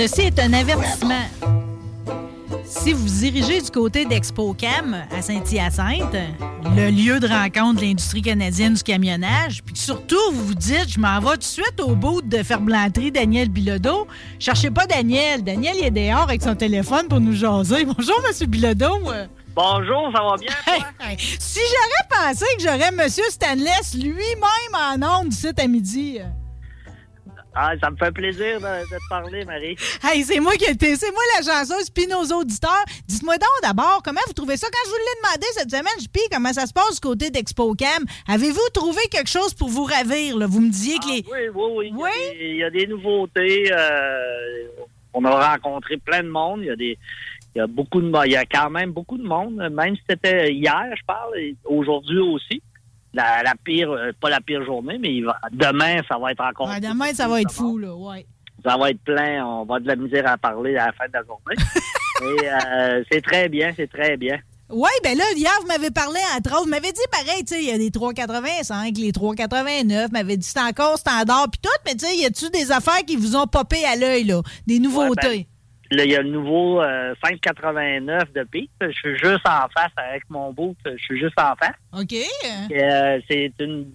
Ceci est un avertissement. Si vous vous dirigez du côté d'ExpoCam à Saint-Hyacinthe, le lieu de rencontre de l'industrie canadienne du camionnage, puis surtout vous vous dites, je m'en vais tout de suite au bout de Ferblanterie Daniel Bilodeau, cherchez pas Daniel. Daniel, il est dehors avec son téléphone pour nous jaser. Bonjour, M. Bilodeau. Bonjour, ça va bien? Si j'aurais pensé que j'aurais M. Stanless lui-même en ondes d'ici à midi. Ah, ça me fait plaisir de, de te parler, Marie. Hey, c'est moi qui étais, c'est moi la chanceuse, puis nos auditeurs. Dites-moi donc d'abord, comment vous trouvez ça? Quand je vous l'ai demandé cette semaine, je puis comment ça se passe du côté d'ExpoCam? Avez-vous trouvé quelque chose pour vous ravir? Là? Vous me disiez que les... Oui, oui, oui. Il y a des- Il y, a des nouveautés. euh, on a rencontré plein de monde. Il y a des. Il y a beaucoup de Il y a quand même beaucoup de monde. Même si c'était hier, je parle, et aujourd'hui aussi. La, la pire, euh, pas la pire journée, mais il va- demain, ça va être encore. Ouais, demain, ça va être fou, là, ouais. Ça va être plein. On va de la misère à parler à la fin de la journée. Et euh, c'est très bien, c'est très bien. Oui, ben là, hier, vous m'avez parlé, entre autres, vous m'avez dit pareil, tu sais, il y a les 3,85, les 3,89, vous m'avez dit c'est encore standard, puis tout, mais tu sais, y a-tu des affaires qui vous ont popé à l'œil, là? Des nouveautés? Là, il y a le nouveau euh, 5,89 de pipe. Je suis juste en face avec mon bout. Je suis juste en face. OK. Euh, c'est une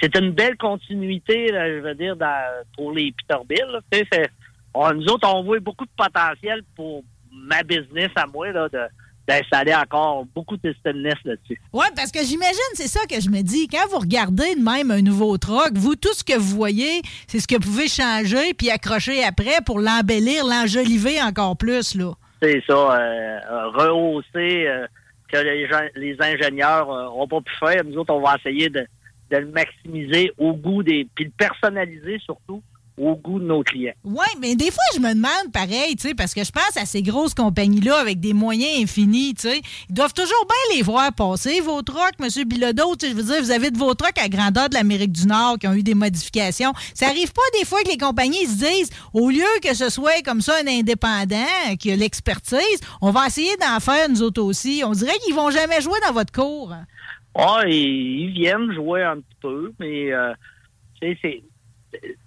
c'est une belle continuité, là, je veux dire, dans- pour les Peterbilt. Tu sais, nous autres, on voit beaucoup de potentiel pour ma business à moi là, de- d'installer encore beaucoup de stainless là-dessus. Oui, parce que j'imagine, c'est ça que je me dis. Quand vous regardez de même un nouveau truck, vous, tout ce que vous voyez, c'est ce que vous pouvez changer puis accrocher après pour l'embellir, l'enjoliver encore plus, là. C'est ça, euh, euh, rehausser euh, que les, gens, les ingénieurs n'ont pas pu faire. Nous autres, on va essayer de, de le maximiser au goût des... puis le personnaliser surtout au goût de nos clients. Oui, mais des fois, je me demande pareil, tu sais, parce que je pense à ces grosses compagnies-là avec des moyens infinis, tu sais. Ils doivent toujours bien les voir passer, vos trucks, M. Bilodeau. Tu sais, je veux dire, vous avez de vos trucks à grandeur de l'Amérique du Nord qui ont eu des modifications. Ça arrive pas des fois que les compagnies se disent, au lieu que ce soit comme ça un indépendant qui a l'expertise, on va essayer d'en faire nous autres aussi. On dirait qu'ils vont jamais jouer dans votre cours. Ah, ils, ils viennent jouer un petit peu, mais euh, c'est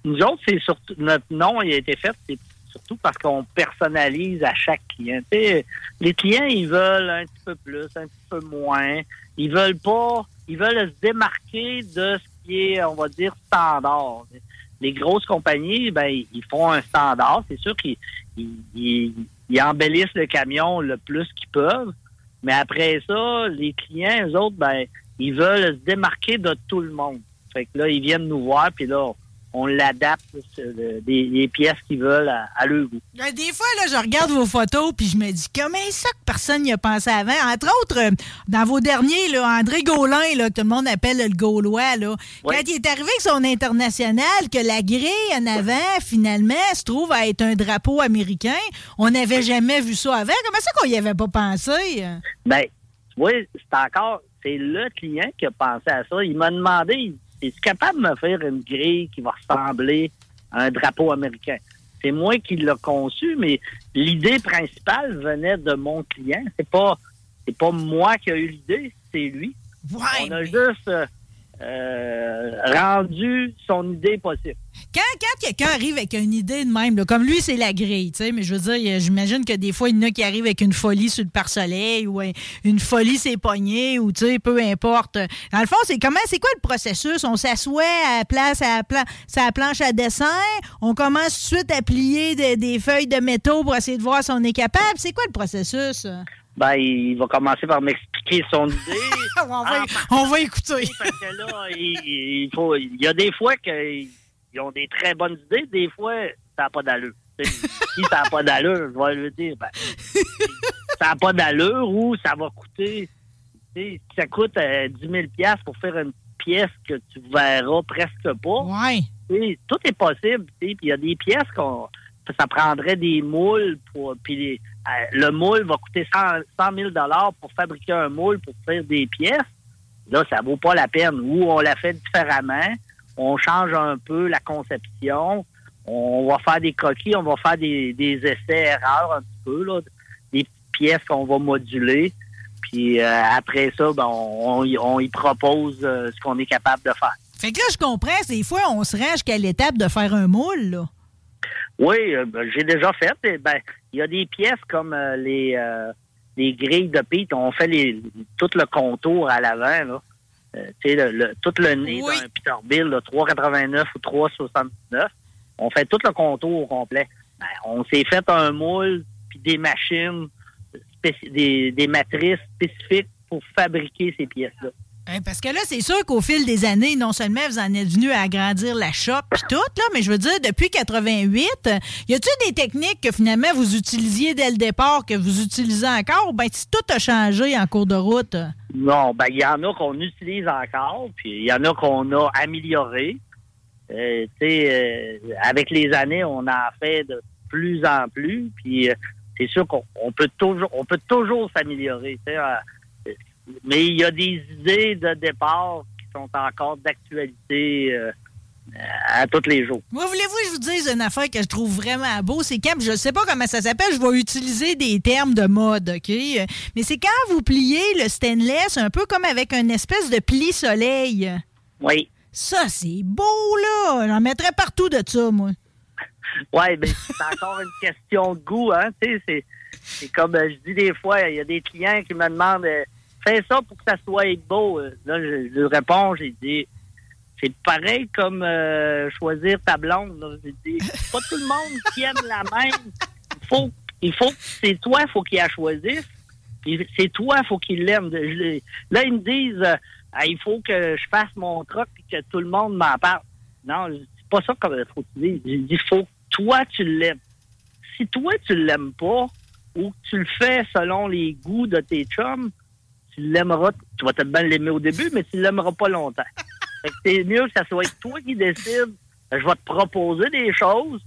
nous autres, c'est surtout notre nom il a été fait, c'est surtout parce qu'on personnalise à chaque client. Les clients, ils veulent un petit peu plus, un petit peu moins. Ils veulent pas, ils veulent se démarquer de ce qui est, on va dire, standard. Les grosses compagnies, ben, ils font un standard. C'est sûr qu'ils ils, ils- ils embellissent le camion le plus qu'ils peuvent. Mais après ça, les clients, eux autres, ben, ils veulent se démarquer de tout le monde. Fait que là, ils viennent nous voir, puis là, on l'adapte, euh, des, des pièces qu'ils veulent à, à leur goût. Euh, Des fois, là, je regarde vos photos puis je me dis comment ça que personne n'y a pensé avant? Entre autres, euh, dans vos derniers, là, André Gaulin, là, que tout le monde appelle le Gaulois, là, quand il est arrivé avec son international, que la grille en avant, finalement, se trouve à être un drapeau américain, on n'avait jamais vu ça avant. Comment ça qu'on y avait pas pensé? Ben, tu vois, c'est encore, c'est le client qui a pensé à ça. Il m'a demandé, es-tu capable de me faire une grille qui va ressembler à un drapeau américain? C'est moi qui l'ai conçu, mais l'idée principale venait de mon client. C'est pas, c'est pas moi qui ai eu l'idée, c'est lui. On a juste euh, euh, rendu son idée possible. Quand, quand quelqu'un arrive avec une idée de même, là, comme lui, c'est la grille, tu sais, mais je veux dire, j'imagine que des fois, il y en a qui arrivent avec une folie sur le pare-soleil ou une folie ses poignets ou, tu sais, peu importe. Dans le fond, c'est comment, c'est quoi le processus? On s'assoit à la place, à la, planche à dessin, on commence tout de suite à plier des feuilles de métaux pour essayer de voir si on est capable. C'est quoi le processus? Ben, il va commencer par m'expliquer son idée. on, va, ah, on, va, écouter. Parce que là, il, faut, il y a des fois qu'ils ont des très bonnes idées, des fois, ça n'a pas d'allure. si ça n'a pas d'allure, je vais lui dire, ben, ça n'a pas d'allure ou ça va coûter, ça coûte 10 euh, 000 pour faire une pièce que tu verras presque pas. Ouais. tout est possible. Puis il y a des pièces qu'on ça prendrait des moules pour puis euh, le moule va coûter 100, 000 pour fabriquer un moule pour faire des pièces. Là, ça vaut pas la peine. Ou on la fait différemment, on change un peu la conception, on va faire des coquilles, on va faire des, essais-erreurs un petit peu, là, des pièces qu'on va moduler. Puis euh, après ça, ben, on, y propose euh, ce qu'on est capable de faire. Fait que là, je comprends, des fois, on se rend jusqu'à l'étape de faire un moule, là. Oui, euh, ben, j'ai déjà fait. Ben, il y a des pièces comme les, les grilles de pite. On fait les, tout le contour à l'avant, là. Le, tout le nez d'un Peterbilt, 3,89 ou 3,79. On fait tout le contour au complet. Ben, on s'est fait un moule puis des machines, des, des matrices spécifiques pour fabriquer ces pièces-là. Hein, parce que là, c'est sûr qu'au fil des années, non seulement vous en êtes venu à agrandir la shop et tout, là, mais je veux dire, depuis 88, y a-t-il des techniques que finalement vous utilisiez dès le départ, que vous utilisez encore, ou bien si tout a changé en cours de route? Non, ben il y en a qu'on utilise encore, puis il y en a qu'on a amélioré. Euh, euh, avec les années, on en fait de plus en plus, puis euh, c'est sûr qu'on peut toujours, on peut toujours s'améliorer mais il y a des idées de départ qui sont encore d'actualité euh, à tous les jours. Moi, voulez-vous que je vous dise une affaire que je trouve vraiment beau? C'est quand, je ne sais pas comment ça s'appelle, je vais utiliser des termes de mode, OK? Mais c'est quand vous pliez le stainless un peu comme avec une espèce de pli-soleil. Oui. Ça, c'est beau, là! J'en mettrais partout de ça, moi. Oui, mais c'est encore une question de goût, hein? C'est comme euh, je dis des fois, il y a des clients qui me demandent euh, fais ça pour que ça soit beau. Là, je, réponds, j'ai dit, c'est pareil comme euh, choisir ta blonde. J'ai dit, pas tout le monde qui aime la même. Il faut, il c'est toi, il faut qu'il la choisisse. C'est toi, il faut qu'il l'aime. Là, ils me disent, euh, il faut que je fasse mon truc et que tout le monde m'en parle. Non, c'est pas ça qu'il faut que tu dit, il faut que toi, tu l'aimes. Si toi, tu l'aimes pas, ou que tu le fais selon les goûts de tes chums, tu l'aimeras, tu vas peut-être bien l'aimer au début, mais tu l'aimeras pas longtemps. c'est mieux que ça soit toi qui décide. Je vais te proposer des choses,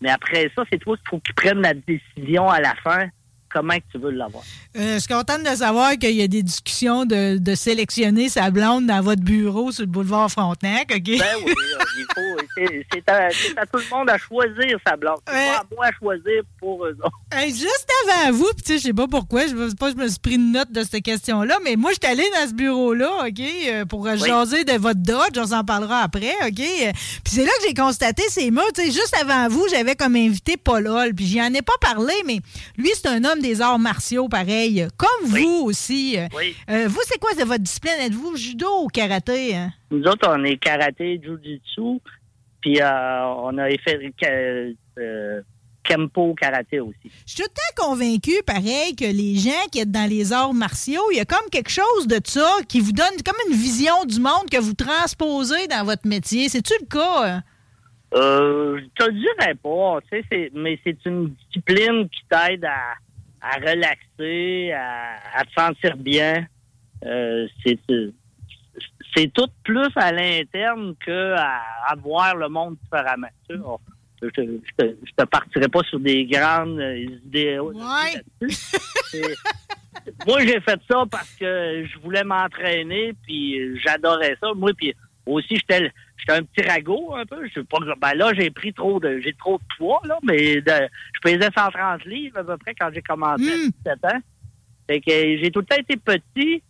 mais après ça, c'est toi qu'il faut que tu prennes la décision à la fin comment tu veux l'avoir. Euh, je suis contente de savoir qu'il y a des discussions de, de, sélectionner sa blonde dans votre bureau sur le boulevard Frontenac, OK? Ben oui, euh, il faut. C'est à, à, tout le monde à choisir sa blonde. C'est pas à moi à choisir pour eux autres. juste avant vous, puis tu sais, je sais pas pourquoi, je sais pas je me suis pris une note de cette question-là, mais moi, je suis allée dans ce bureau-là, OK, euh, pour jaser de votre Dodge, on s'en parlera après, OK? Puis c'est là que j'ai constaté ces mots. Tu sais, juste avant vous, j'avais comme invité Paul Hall, puis j'y en ai pas parlé, mais lui, c'est un homme des arts martiaux, pareil, comme vous aussi. Euh, vous, c'est quoi de votre discipline? Êtes-vous judo ou karaté? Hein? Nous autres, on est karaté, jujitsu, puis euh, on a fait euh, Kempo karaté aussi. Je suis tout le temps convaincu, pareil, que les gens qui sont dans les arts martiaux, il y a comme quelque chose de ça qui vous donne comme une vision du monde que vous transposez dans votre métier. C'est-tu le cas? Hein? Euh, je te dirais pas, mais c'est une discipline qui t'aide à, à relaxer, à, te sentir bien. Euh, c'est c'est tout plus à l'interne que à, voir le monde différemment. Tu sais, je, te, te, partirai pas sur des grandes idées. Ouais. moi, j'ai fait ça parce que je voulais m'entraîner, puis j'adorais ça. Moi, puis aussi, j'étais J'étais un petit ragot un peu. Je pas, ben là, j'ai pris trop de j'ai trop de poids, là, mais je pesais 130 livres à peu près quand j'ai commencé à 17 hmm. ans. Fait que j'ai tout le temps été petit.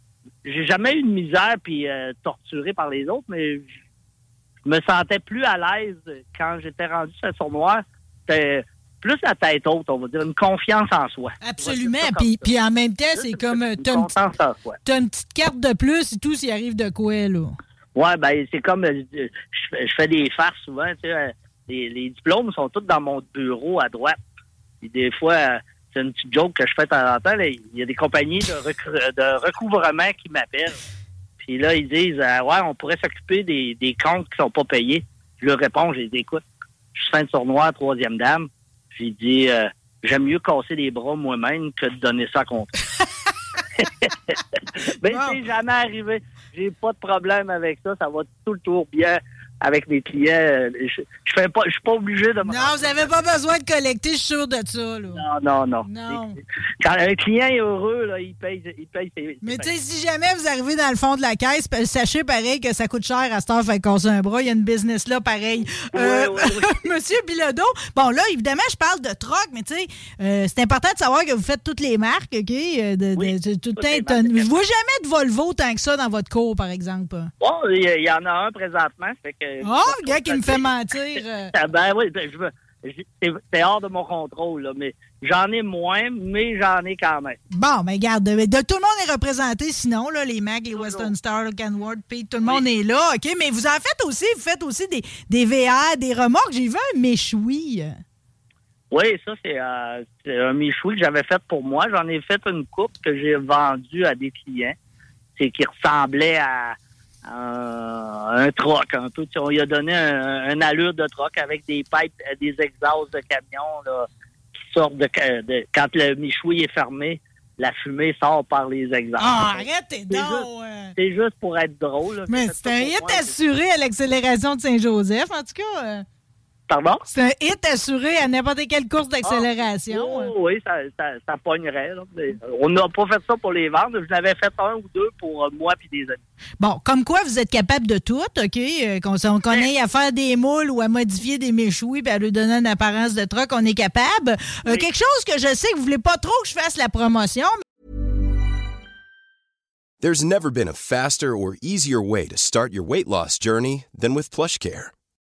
J'ai jamais eu de misère puis euh, torturé par les autres, mais je me sentais plus à l'aise quand j'étais rendu sur le sournois. C'était plus la tête haute, on va dire, une confiance en soi. Absolument. Puis, puis en même temps, c'est comme. euh, une T'as une, petite- confiance en soi. t'as une petite carte de plus et tout s'il arrive de quoi, là. Ouais, ben c'est comme euh, je, fais- je fais des farces souvent, tu sais, euh, les, les diplômes sont tous dans mon bureau à droite. Puis des fois, euh, c'est une petite joke que je fais de temps en temps. là, Il y a des compagnies de, de recouvrement qui m'appellent. Puis là, ils disent euh, Ouais, on pourrait s'occuper des, des comptes qui sont pas payés. Je leur réponds, je les écoute. Je suis fin de sournois, troisième dame. J'ai dit euh, J'aime mieux casser les bras moi-même que de donner ça à compte. Mais Bon. c'est jamais arrivé. J'ai pas de problème avec ça. Ça va tout le tour bien avec mes clients. Euh, Je, je fais pas, je suis pas obligé de Non, vous n'avez pas besoin de collecter, je suis sûr de ça, là. Non, non, non. Non. Quand un client est heureux, là, il paye, il paye ses. Mais tu sais, si jamais vous arrivez dans le fond de la caisse, sachez pareil que ça coûte cher à cette heure, fait casser un bras. Il y a une business là, pareil. Euh, Ouais, ouais, Monsieur Bilodeau, bon là, évidemment, je parle de troc, mais tu sais, euh, c'est important de savoir que vous faites toutes les marques, OK? De, de- Oui, tout je vois jamais de Volvo tant que ça dans votre cours, par exemple. Bon, il y, y en a un présentement. Fait que, Oh, le gars qui me fait mentir. euh. Ah, Ben oui, ben, je veux- je- c'est hors de mon contrôle, là, mais j'en ai moins, mais j'en ai quand même. Bon, mais regarde, de, de- tout le monde est représenté sinon, là, les Mac, les Western Star, le Canward, Pete, tout le monde est là, OK? Mais vous en faites aussi, vous faites aussi des, des VR, des remorques. J'ai vu un méchoui. Oui, ça, c'est euh, c'est un méchoui que j'avais fait pour moi. J'en ai fait une coupe que j'ai vendue à des clients. C'est qui ressemblait à, à un troc un peu. On lui a donné un, un allure de troc avec des pipes, euh, des exhausts de camion là, qui sortent de, de- quand le méchoui est fermé, la fumée sort par les exhausts. Ah, arrête tes C'est donc! juste- euh. C'est juste pour être drôle. là. Mais c'est un hit assuré à l'accélération de Saint-Joseph, en tout cas. euh. Pardon? C'est un hit assuré à n'importe quelle course d'accélération. Oh, euh. oui, ça, ça, ça pognerait. là. Euh, On n'a pas fait ça pour les vendre. Je l'avais fait un ou deux pour euh, moi puis des amis. Bon, comme quoi vous êtes capable de tout, OK? Euh, Qu'on on connaît à faire des moules ou à modifier des méchouis puis à lui donner une apparence de truck, on est capable. Euh, Oui. Quelque chose que je sais que vous voulez pas trop que je fasse la promotion, There's never been a faster or easier way to start your weight loss journey than with PlushCare.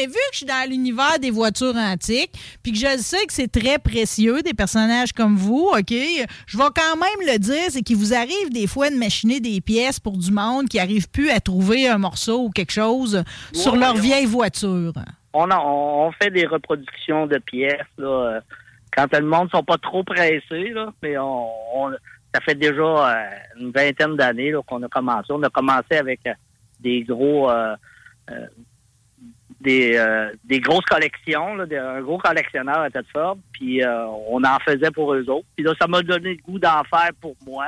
Mais vu que je suis dans l'univers des voitures antiques, puis que je sais que c'est très précieux, des personnages comme vous, OK, je vais quand même le dire, c'est qu'il vous arrive des fois de machiner des pièces pour du monde qui n'arrive plus à trouver un morceau ou quelque chose sur leur vieille voiture. On, a- on, fait des reproductions de pièces là, euh, quand le monde ne sont pas trop pressés, là, mais on, on- ça fait déjà euh, une vingtaine d'années qu'on a commencé. On a commencé avec euh, des gros euh, des, euh, des grosses collections, là, un gros collectionneur à Tedford, puis euh, on en faisait pour eux autres. Puis là, ça m'a donné le goût d'en faire pour moi.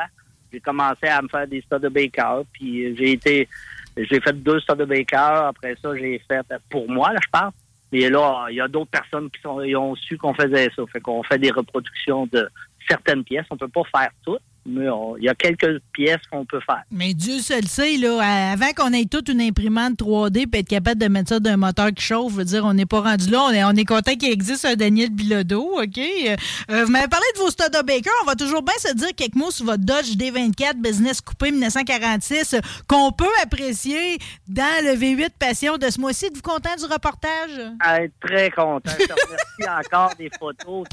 J'ai commencé à me faire des Studebaker, puis j'ai été j'ai fait deux Studebaker. Après ça, j'ai fait pour moi, là, je pense. Mais là, il y a d'autres personnes qui sont, ils ont su qu'on faisait ça. Fait qu'on fait des reproductions de certaines pièces. On peut pas faire toutes, mais on- il y a quelques pièces qu'on peut faire. Mais Dieu seul sait, là, avant qu'on ait toute une imprimante 3D et être capable de mettre ça d'un moteur qui chauffe, je veux dire, on n'est pas rendu là. On est, on est content qu'il existe un Daniel Bilodeau, OK? Euh, vous m'avez parlé de vos Studebaker. On va toujours bien se dire quelques mots sur votre Dodge D24 Business Coupé 1946 euh, qu'on peut apprécier dans le V8 Passion de ce mois-ci. Êtes-vous content du reportage? Être très content. Je te remercie encore des photos.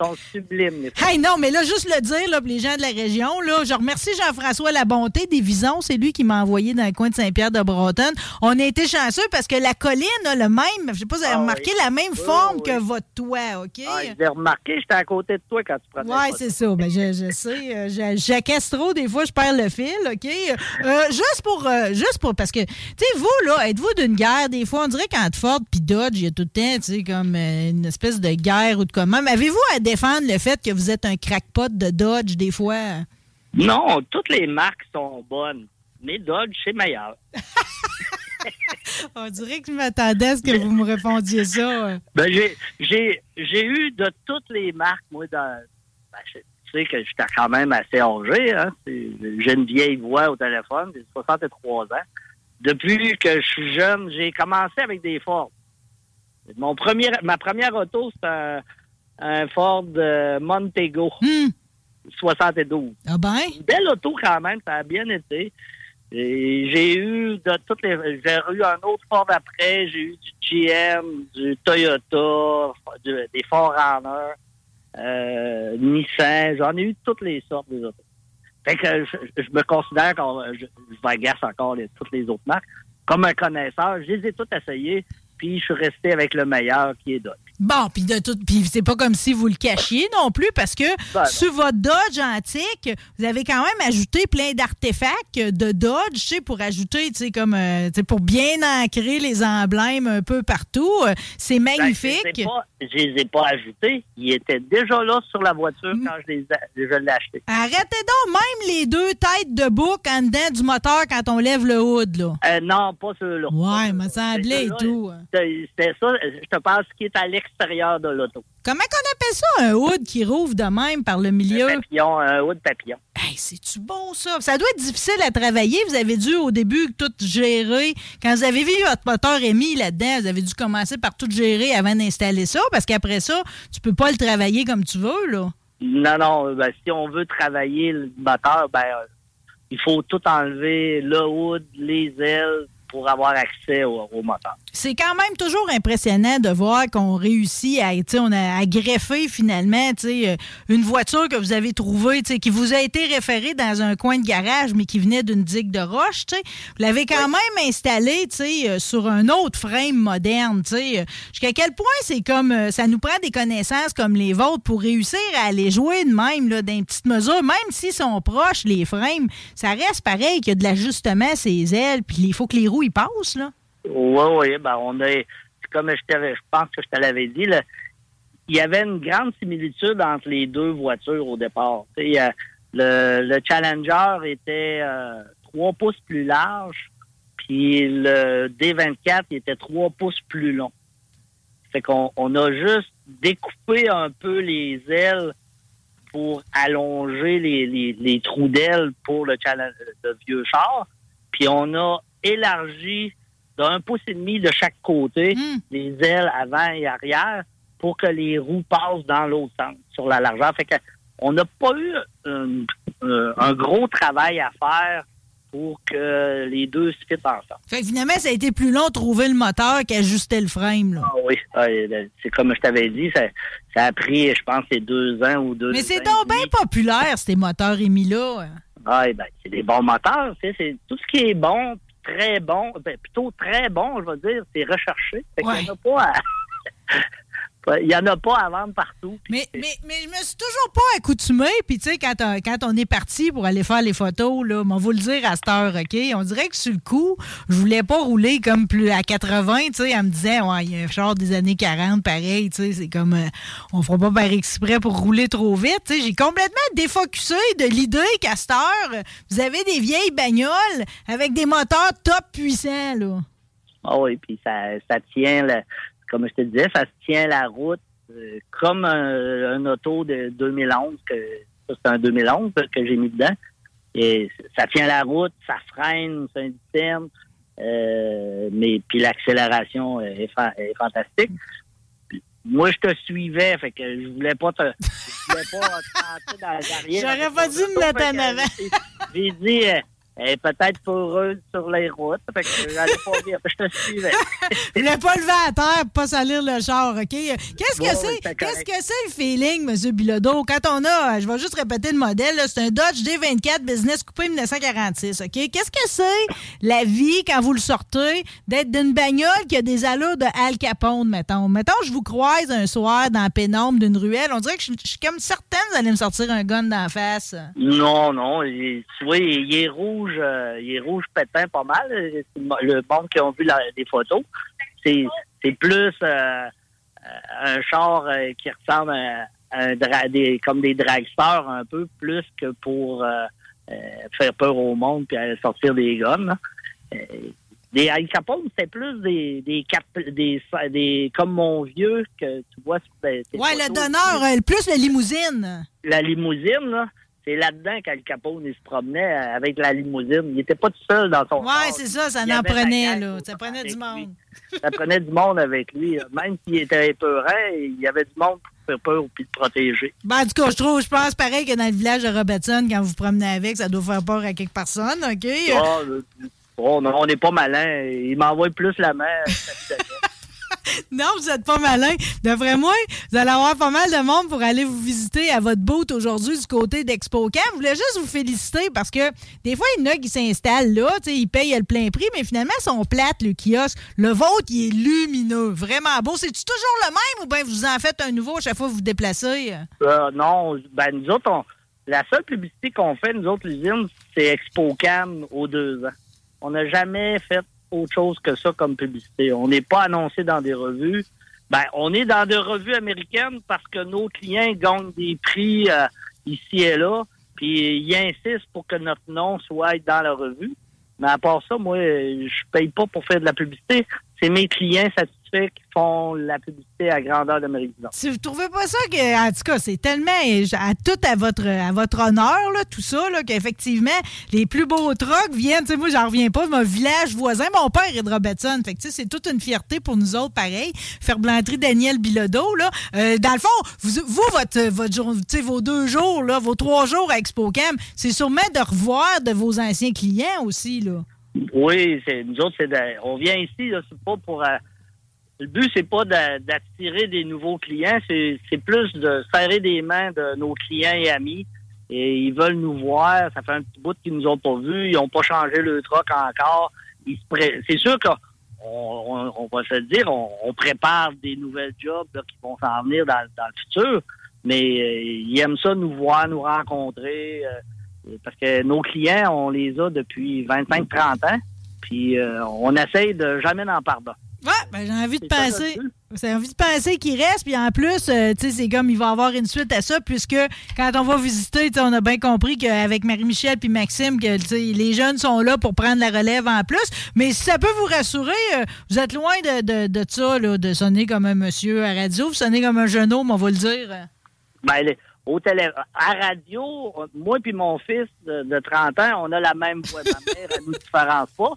Sont sublimes. Les Ford. Hey, non, mais là, juste le dire, là, pour les gens de la région, là, je remercie Jean-François Labonté des Visons. C'est lui qui m'a envoyé dans le coin de Saint-Pierre-de-Bretonne. On a été chanceux parce que la colline a le même, je sais pas si vous avez Ah remarqué, oui. la même Oui, forme oui. que votre toit, OK? Ah, je l'ai remarqué, j'étais à côté de toi quand tu prenais Oui, c'est ça. Ben, je, je sais. euh, J'accasse trop. Des fois, je perds le fil, OK? Euh, juste pour... euh, juste pour parce que, tu sais, vous, là, êtes-vous d'une guerre? Des fois, on dirait qu'entre Ford puis Dodge, il y a tout le temps, tu sais, comme euh, une espèce de guerre ou de comment. Mais avez-vous à défendre le fait que vous êtes un crackpot de Dodge, des fois? Non, toutes les marques sont bonnes. Mais Dodge, c'est meilleur. On dirait que je m'attendais à ce que vous me répondiez ça. Ben, j'ai, eu de toutes les marques, moi, dans. Ben, je- tu sais que j'étais quand même assez âgé, hein. J'ai une vieille voix au téléphone, j'ai 63 ans. Depuis que je suis jeune, j'ai commencé avec des Ford. Mon premier, ma première auto, c'est un, un Ford euh, Montego Hmm. 72. Ah ben? Une belle auto quand même, ça a bien été. J'ai eu de toutes les. J'ai eu un autre Ford après, j'ai eu du GM, du Toyota, du- des Forerunner, euh, Nissan, j'en ai eu toutes les sortes des autos. Fait que je, je me considère qu'on je, je encore les- toutes les autres marques. Comme un connaisseur, je les ai toutes essayées, puis je suis resté avec le meilleur qui est Dodge. Bon, puis de tout, puis c'est pas comme si vous le cachiez non plus, parce que Ben, sur votre Dodge antique, vous avez quand même ajouté plein d'artefacts de Dodge, tu sais, pour ajouter, tu sais, comme, euh, tu sais, pour bien ancrer les emblèmes un peu partout. Euh, C'est Ben, magnifique. je les pas- je les ai pas ajoutés. Ils étaient déjà là sur la voiture Mm. quand je les je l'ai acheté. Arrêtez donc même les deux têtes de bouc en dedans du moteur quand on lève le hood, là. Euh, non, pas ceux-là. Ouais, me ceux-là. semblait et tout. C'était c'était ça, je te pense, qui est à l'extérieur de l'auto. Comment qu'on appelle ça, un hood qui rouvre de même par le milieu? Un papillon, un de papillon. Hey, c'est-tu bon, ça? Ça doit être difficile à travailler. Vous avez dû, au début, tout gérer. Quand vous avez vu votre moteur émis là-dedans, vous avez dû commencer par tout gérer avant d'installer ça, parce qu'après ça, tu peux pas le travailler comme tu veux, là. Non, non, ben, si on veut travailler le moteur, ben, euh, il faut tout enlever, le hood, les ailes, pour avoir accès au, au moteur. C'est quand même toujours impressionnant de voir qu'on réussit à, on a à greffer finalement, euh, une voiture que vous avez trouvée, qui vous a été référée dans un coin de garage, mais qui venait d'une digue de roche. Vous l'avez quand même installée, euh, sur un autre frame moderne, Jusqu'à quel point c'est comme, euh, ça nous prend des connaissances comme les vôtres pour réussir à aller jouer de même, là, dans une petite mesure, même s'ils sont proches, les frames, ça reste pareil qu'il y a de l'ajustement, ces ailes, puis il faut que les roues, ils passent, là? Oui, oui, ben, on a, comme je je pense que je te l'avais dit, là, il y avait une grande similitude entre les deux voitures au départ. Il a- le, le Challenger était euh, 3 pouces plus large, puis le D24 il était 3 pouces plus long. Fait qu'on on a juste découpé un peu les ailes pour allonger les, les, les trous d'ailes pour le, challenge, le vieux char. Puis on a élargi d'un pouce et demi de chaque côté Hmm. les ailes avant et arrière pour que les roues passent dans l'autre sens sur la largeur. Fait que on n'a pas eu un, un- un gros travail à faire pour que les deux se fitent ensemble. Fait que finalement, ça a été plus long de trouver le moteur qu'ajuster le frame, là. Ah oui, ah, c'est comme je t'avais dit, ça, ça a pris, je pense, c'est deux ans ou deux Mais c'est donc bien populaire, ces moteurs émis-là. Ah, eh ben, c'est des bons moteurs. C'est tout ce qui est bon, très bon, ben, plutôt très bon, je veux dire, c'est recherché. Fait qu'il y en a pas à- Il y en a pas à vendre partout. Mais, mais, mais je me suis toujours pas accoutumé. Puis, tu sais, quand, on- quand on est parti pour aller faire les photos, là, on va vous le dire à cette heure, OK? On dirait que sur le coup, je voulais pas rouler comme plus à 80, tu sais, en me disant, ouais, il y a un char des années 40, pareil, tu sais, c'est comme, euh, on fera pas par exprès pour rouler trop vite, tu sais. J'ai complètement défocusé de l'idée qu'à cette heure, vous avez des vieilles bagnoles avec des moteurs top puissants, là. Ah oui, puis ça, ça tient, le- comme je te disais, ça se tient la route euh, comme un, un auto de 2011, que ça c'est un 2011 que j'ai mis dedans. Et ça tient la route, ça freine, c'est un euh, mais puis l'accélération est, fa- est fantastique. Puis moi, je te suivais, fait que je voulais pas te, je voulais pas te rentrer dans la carrière. J'aurais pas dû me mettre en avant. J'ai dit, euh, elle est peut-être heureuse sur les routes. Fait que j'allais pas dire, je te suivais. Il n'a pas levé à terre pour pas salir le char, OK? Qu'est-ce que Ouais, c'est? Qu'est-ce que c'est le feeling, M. Bilodeau? Quand on a, je vais juste répéter le modèle, c'est un Dodge D24 Business Coupé 1946, OK? Qu'est-ce que c'est la vie quand vous le sortez d'être d'une bagnole qui a des allures de Al Capone, mettons? Mettons, je vous croise un soir dans la pénombre d'une ruelle, on dirait que je je suis comme certaine que vous allez me sortir un gun d'en face. Non, non. tu vois, il est rouge, euh, il est rouge pétin pas mal. C'est Le mo- le monde qui ont vu la- les photos, c'est c'est plus euh, euh, un char qui ressemble à, à un dra- des, comme des dragsters un peu, plus que pour faire peur au monde puis sortir des là. Euh, des Al Capone, c'était plus des des, cap, des des comme mon vieux que tu vois sur tes- Ouais, le donneur, plus la limousine. la limousine, là, c'est là-dedans qu'Al Capone il se promenait avec la limousine. Il était pas tout seul dans son Ouais, c'est ça, ça Il en prenait, là. Ça prenait du monde. Ça prenait du monde avec lui. Même s'il était épeurant, il y avait du monde pour faire peur puis le protéger. Ben, en tout cas, je trouve, je pense pareil que dans le village de Robertson, quand vous vous promenez avec, ça doit faire peur à quelques personnes, OK? Ah, oh, on n'est pas malin. Il m'envoie plus la main. Non, vous êtes pas malin. D'après moi, vous allez avoir pas mal de monde pour aller vous visiter à votre boat aujourd'hui du côté d'ExpoCam. Je voulais juste vous féliciter parce que des fois, il y en a qui s'installent là, ils payent le plein prix, mais finalement, ils sont plates, le kiosque. Le vôtre, il est lumineux, vraiment beau. C'est-tu toujours le même ou bien vous en faites un nouveau à chaque fois que vous vous déplacez? Euh, non, ben nous autres, la seule publicité qu'on fait, nous autres, l'usine, c'est ExpoCam aux deux ans. On n'a jamais fait autre chose que ça comme publicité. On n'est pas annoncé dans des revues. Ben, on est dans des revues américaines parce que nos clients gagnent des prix euh, ici et là, puis ils insistent pour que notre nom soit dans la revue. Mais à part ça, moi, je paye pas pour faire de la publicité. C'est mes clients satisfaits qui font la publicité à grandeur de Nord. Si vous trouvez pas ça que, en tout cas, c'est tellement à tout à votre à votre honneur, là, tout ça, là, qu'effectivement, les plus beaux trucks viennent, moi, j'en reviens pas, mon village voisin, mon père est de Robertson. Fait que, tu sais, c'est toute une fierté pour nous autres, pareil. Ferblanterie Daniel Bilodeau, là. Euh, dans le fond, vous, vous votre, votre jour, vos deux jours, là, vos trois jours à ExpoCam, c'est sûrement de revoir de vos anciens clients aussi, là. Oui, c'est nous autres, c'est de- on vient ici, là, c'est pas pour euh, le but, c'est pas d'attirer des nouveaux clients, c'est plus de serrer des mains de nos clients et amis. Et ils veulent nous voir. Ça fait un petit bout qu'ils nous ont pas vus. Ils ont pas changé le truck encore. C'est sûr qu'on on, on va se le dire, on, on prépare des nouvelles jobs là, qui vont s'en venir dans, dans le futur. Mais euh, ils aiment ça nous voir, nous rencontrer. euh, parce que nos clients, on les a depuis 25-30 ans. Puis euh, on essaye de jamais n'en pardon. Ouais, ben j'ai envie de penser. J'ai envie de penser qu'il reste, puis en plus, euh, tu sais, c'est comme il va y avoir une suite à ça, puisque quand on va visiter, on a bien compris qu'avec Marie-Michel puis Maxime, que les jeunes sont là pour prendre la relève en plus. Mais si ça peut vous rassurer, euh, vous êtes loin de, de, de ça, là, de sonner comme un monsieur à radio, vous sonnez comme un jeune homme, on va le dire. Ben, au télé, à radio, moi puis mon fils de, de 30 ans, on a la même voix. Ma mère, elle nous pas.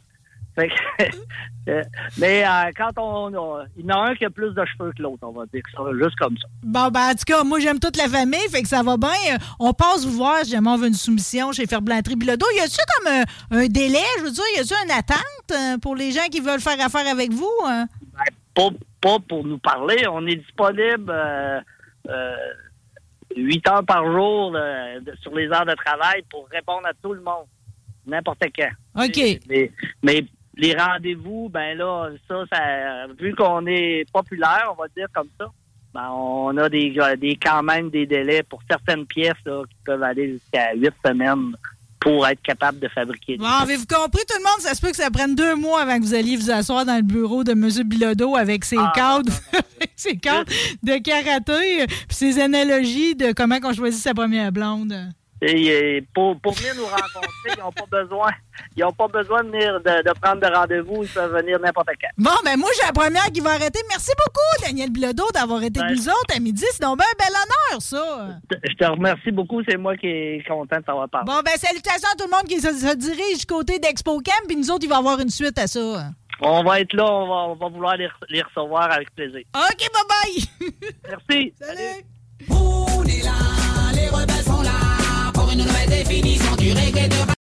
Fait que, euh, mais euh, quand on, on- il y en a un qui a plus de cheveux que l'autre, on va dire ça, juste comme ça. Bon, ben, en tout cas, moi, j'aime toute la famille, fait que ça va bien. Euh, On passe vous voir jamais on veut une soumission chez Ferblanterie Bilodeau. Y a-tu comme un, un délai, je veux dire, y a-tu une attente pour les gens qui veulent faire affaire avec vous? hein? Pas, pas pour nous parler, on est disponible euh, euh, 8 heures par jour sur les heures de travail pour répondre à tout le monde, n'importe quand. OK. Mais, mais les rendez-vous, ben là, ça, ça vu qu'on est populaire, on va dire comme ça, ben on a des, des quand même des délais pour certaines pièces là, qui peuvent aller jusqu'à huit semaines pour être capable de fabriquer. Bon, avez-vous compris, tout le monde? Ça se peut que ça prenne deux mois avant que vous alliez vous asseoir dans le bureau de M. Bilodeau avec ses Ah, cadres, avec ses cadres de karaté, puis ses analogies de comment on choisit sa première blonde. Et, pour, pour venir nous rencontrer, ils n'ont pas besoin, ils ont pas besoin de venir de, de prendre de rendez-vous, ils peuvent venir n'importe quand. Bon, ben moi, j'ai la première qui va arrêter. Merci beaucoup, Daniel Bilodeau, d'avoir été avec nous autres à midi. C'est donc bien un bel honneur, ça. Je te remercie beaucoup, c'est moi qui est content de t'avoir parlé. Bon, ben salutations à tout le monde qui se, se dirige du côté d'Expo Camp, puis nous autres, il va y avoir une suite à ça. On va être là, on va, on va vouloir les, les recevoir avec plaisir. OK, bye-bye! Merci. Salut! définition du reggae de